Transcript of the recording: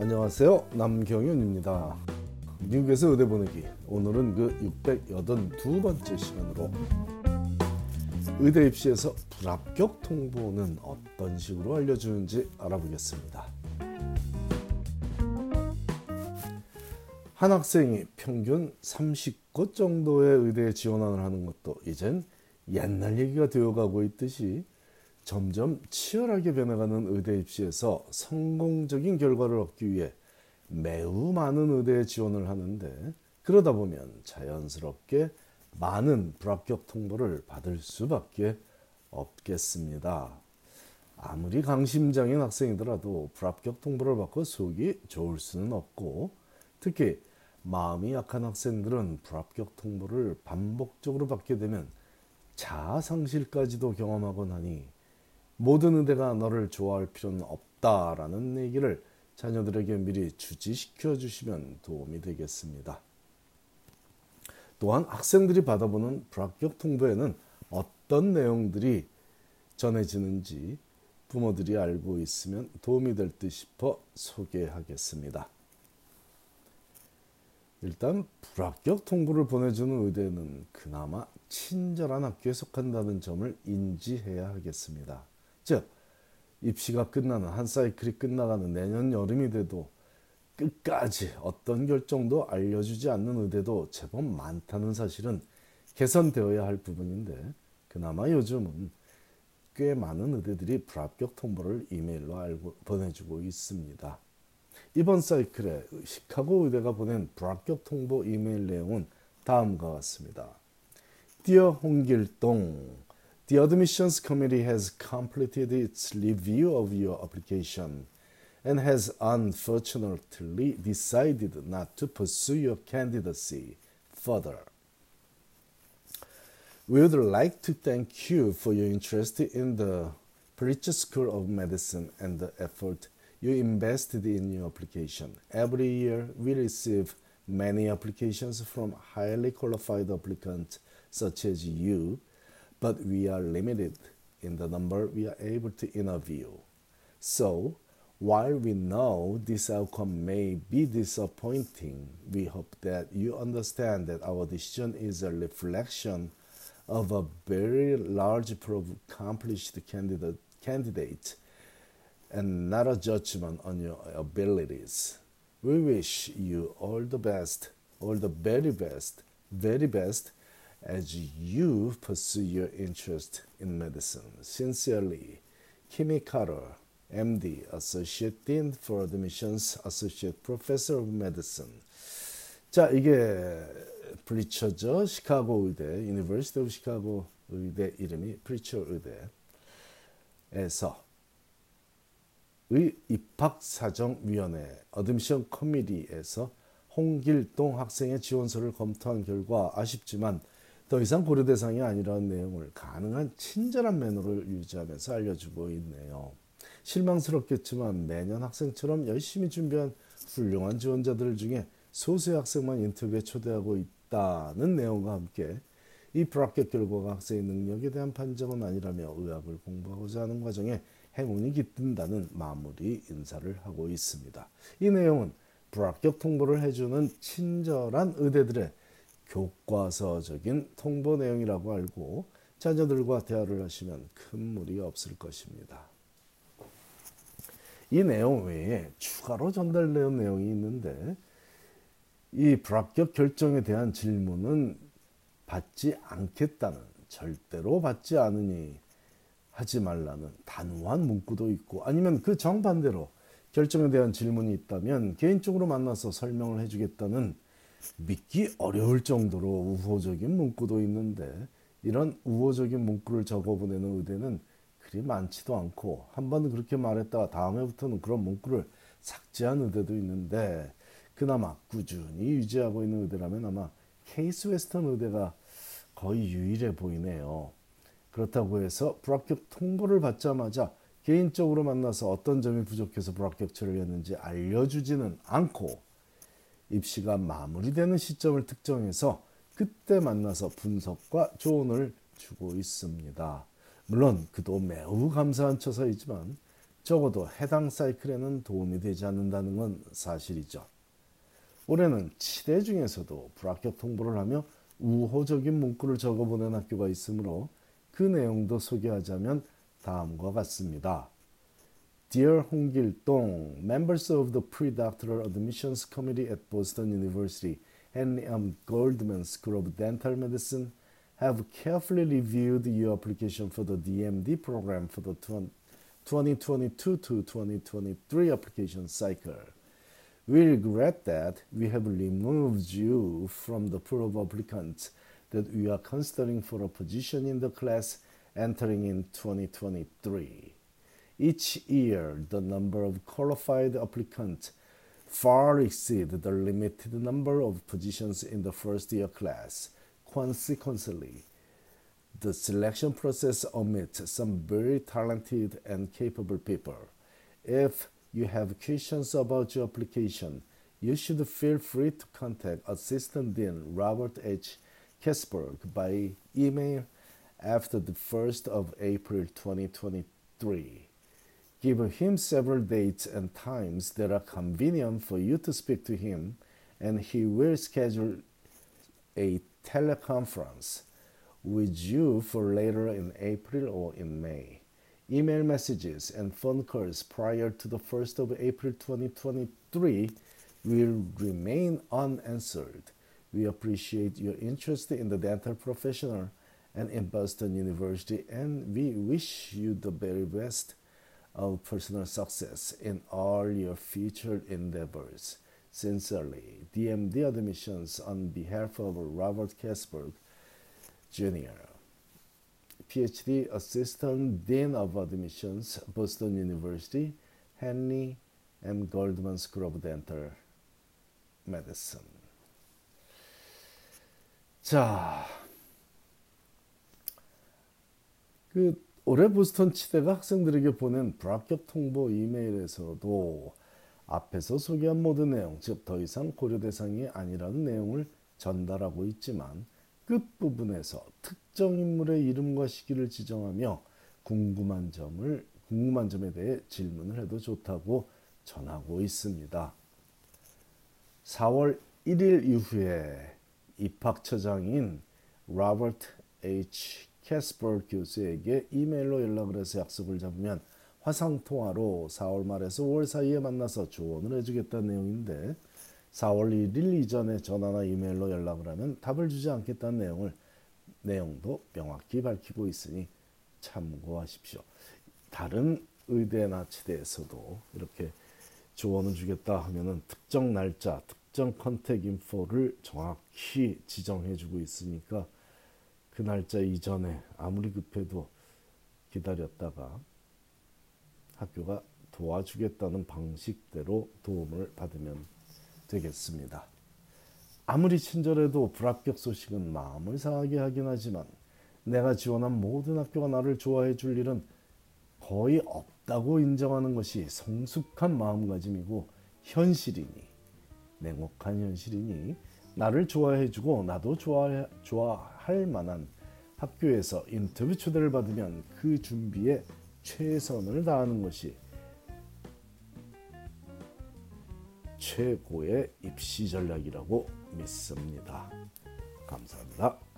안녕하세요. 남경윤입니다. 미국에서 의대 보내기. 오늘은 그 682번째 시간으로 의대 입시에서 불합격 통보는 어떤 식으로 알려주는지 알아보겠습니다. 한 학생이 평균 30곳 정도의 의대에 지원을 하는 것도 이젠 옛날 얘기가 되어가고 있듯이 점점 치열하게 변해가는 의대 입시에서 성공적인 결과를 얻기 위해 매우 많은 의대에 지원을 하는데 그러다 보면 자연스럽게 많은 불합격 통보를 받을 수밖에 없겠습니다. 아무리 강심장인 학생이더라도 불합격 통보를 받고 속이 좋을 수는 없고 특히 마음이 약한 학생들은 불합격 통보를 반복적으로 받게 되면 자아 상실까지도 경험하곤 하니 모든 의대가 너를 좋아할 필요는 없다라는 얘기를 자녀들에게 미리 주지시켜 주시면 도움이 되겠습니다. 또한 학생들이 받아보는 불합격 통보에는 어떤 내용들이 전해지는지 부모들이 알고 있으면 도움이 될 듯 싶어 소개하겠습니다. 일단 불합격 통보를 보내주는 의대는 그나마 친절한 학교에 속한다는 점을 인지해야 하겠습니다. 즉 입시가 끝나는 한 사이클이 끝나가는 내년 여름이 돼도 끝까지 어떤 결정도 알려주지 않는 의대도 제법 많다는 사실은 개선되어야 할 부분인데 그나마 요즘은 꽤 많은 의대들이 불합격 통보를 이메일로 알고 보내주고 있습니다. 이번 사이클에 시카고 의대가 보낸 불합격 통보 이메일 내용은 다음과 같습니다. Dear 홍길동, The admissions committee has completed its review of your application and has unfortunately decided not to pursue your candidacy further. We would like to thank you for your interest in the Pritchett School of Medicine and the effort you invested in your application. Every year, we receive many applications from highly qualified applicants such as you but we are limited in the number we are able to interview. So, while we know this outcome may be disappointing, we hope that you understand that our decision is a reflection of a very large accomplished candidate, candidate and not a judgment on your abilities. We wish you all the best, all the very best, very best as you pursue your interest in medicine. Sincerely, Kimi Carter, MD, Associate Dean for Admissions, Associate Professor of Medicine. 자, 이게 프리처죠. 시카고 의대, University of Chicago 의대 이름이 Pritzker 의대에서 의 입학사정위원회 Admission Committee에서 홍길동 학생의 지원서를 검토한 결과 아쉽지만 더 이상 고려 대상이 아니라는 내용을 가능한 친절한 매너를 유지하면서 알려주고 있네요. 실망스럽겠지만 매년 학생처럼 열심히 준비한 훌륭한 지원자들 중에 소수의 학생만 인터뷰에 초대하고 있다는 내용과 함께 이 불합격 결과가 학생의 능력에 대한 판정은 아니라며 의학을 공부하고자 하는 과정에 행운이 깃든다는 마무리 인사를 하고 있습니다. 이 내용은 불합격 통보를 해주는 친절한 의대들의 교과서적인 통보 내용이라고 알고 자녀들과 대화를 하시면 큰 무리가 없을 것입니다. 이 내용 외에 추가로 전달되는 내용이 있는데 이 불합격 결정에 대한 질문은 받지 않겠다는 절대로 받지 않으니 하지 말라는 단호한 문구도 있고 아니면 그 정반대로 결정에 대한 질문이 있다면 개인적으로 만나서 설명을 해주겠다는 믿기 어려울 정도로 우호적인 문구도 있는데 이런 우호적인 문구를 적어 보내는 의대는 그리 많지도 않고 한 번 그렇게 말했다가 다음해부터는 그런 문구를 삭제한 의대도 있는데 그나마 꾸준히 유지하고 있는 의대라면 아마 케이스 웨스턴 의대가 거의 유일해 보이네요. 그렇다고 해서 불합격 통보를 받자마자 개인적으로 만나서 어떤 점이 부족해서 불합격 처리했는지 알려주지는 않고 입시가 마무리되는 시점을 특정해서 그때 만나서 분석과 조언을 주고 있습니다. 물론 그도 매우 감사한 처사이지만 적어도 해당 사이클에는 도움이 되지 않는다는 건 사실이죠. 올해는 치대 중에서도 불합격 통보를 하며 우호적인 문구를 적어보낸 학교가 있으므로 그 내용도 소개하자면 다음과 같습니다. Dear Hong Gil Dong, members of the Pre-Doctoral Admissions Committee at Boston University and Goldman School of Dental Medicine have carefully reviewed your application for the DMD program for the 2022 to 2023 application cycle. We regret that we have removed you from the pool of applicants that we are considering for a position in the class entering in 2023. Each year, the number of qualified applicants far exceed the limited number of positions in the first year class. Consequently, the selection process omits some very talented and capable people. If you have questions about your application, you should feel free to contact Assistant Dean Robert H. Kesberg by email after the 1st of April 2023. Give him several dates and times that are convenient for you to speak to him, and he will schedule a teleconference with you for later in April or in May. Email messages and phone calls prior to the 1st of April 2023 will remain unanswered. We appreciate your interest in the dental professional and in Boston University, and we wish you the very best of personal success in all your future endeavors. Sincerely, DMD Admissions on behalf of Robert Kasberg, Jr., PhD Assistant Dean of Admissions, Boston University, Henry M. Goldman School of Dental Medicine. 자, 그 올해 보스턴 치대가 학생들에게 보낸 불합격 통보 이메일에서도 앞에서 소개한 모든 내용, 즉 더 이상 고려 대상이 아니라는 내용을 전달하고 있지만 끝부분에서 특정 인물의 이름과 시기를 지정하며 궁금한 점을 궁금한 점에 대해 질문을 해도 좋다고 전하고 있습니다. 4월 1일 이후에 입학처장인 로버트 H. 캐스퍼 교수에게 이메일로 연락을 해서 약속을 잡으면 화상 통화로 4월 말에서 5월 사이에 만나서 조언을 해주겠다는 내용인데 4월 1일 이전에 전화나 이메일로 연락을 하면 답을 주지 않겠다는 내용을 내용도 명확히 밝히고 있으니 참고하십시오. 다른 의대나 치대에서도 이렇게 조언을 주겠다 하면은 특정 날짜, 특정 컨택 인포를 정확히 지정해 주고 있으니까 그 날짜 이전에 아무리 급해도 기다렸다가 학교가 도와주겠다는 방식대로 도움을 받으면 되겠습니다. 아무리 친절해도 불합격 소식은 마음을 상하게 하긴 하지만 내가 지원한 모든 학교가 나를 좋아해 줄 일은 거의 없다고 인정하는 것이 성숙한 마음가짐이고 현실이니 냉혹한 현실이니 나를 좋아해 주고 나도 좋아 좋아할 만한 학교에서 인터뷰 초대를 받으면 그 준비에 최선을 다하는 것이 최고의 입시 전략이라고 믿습니다. 감사합니다.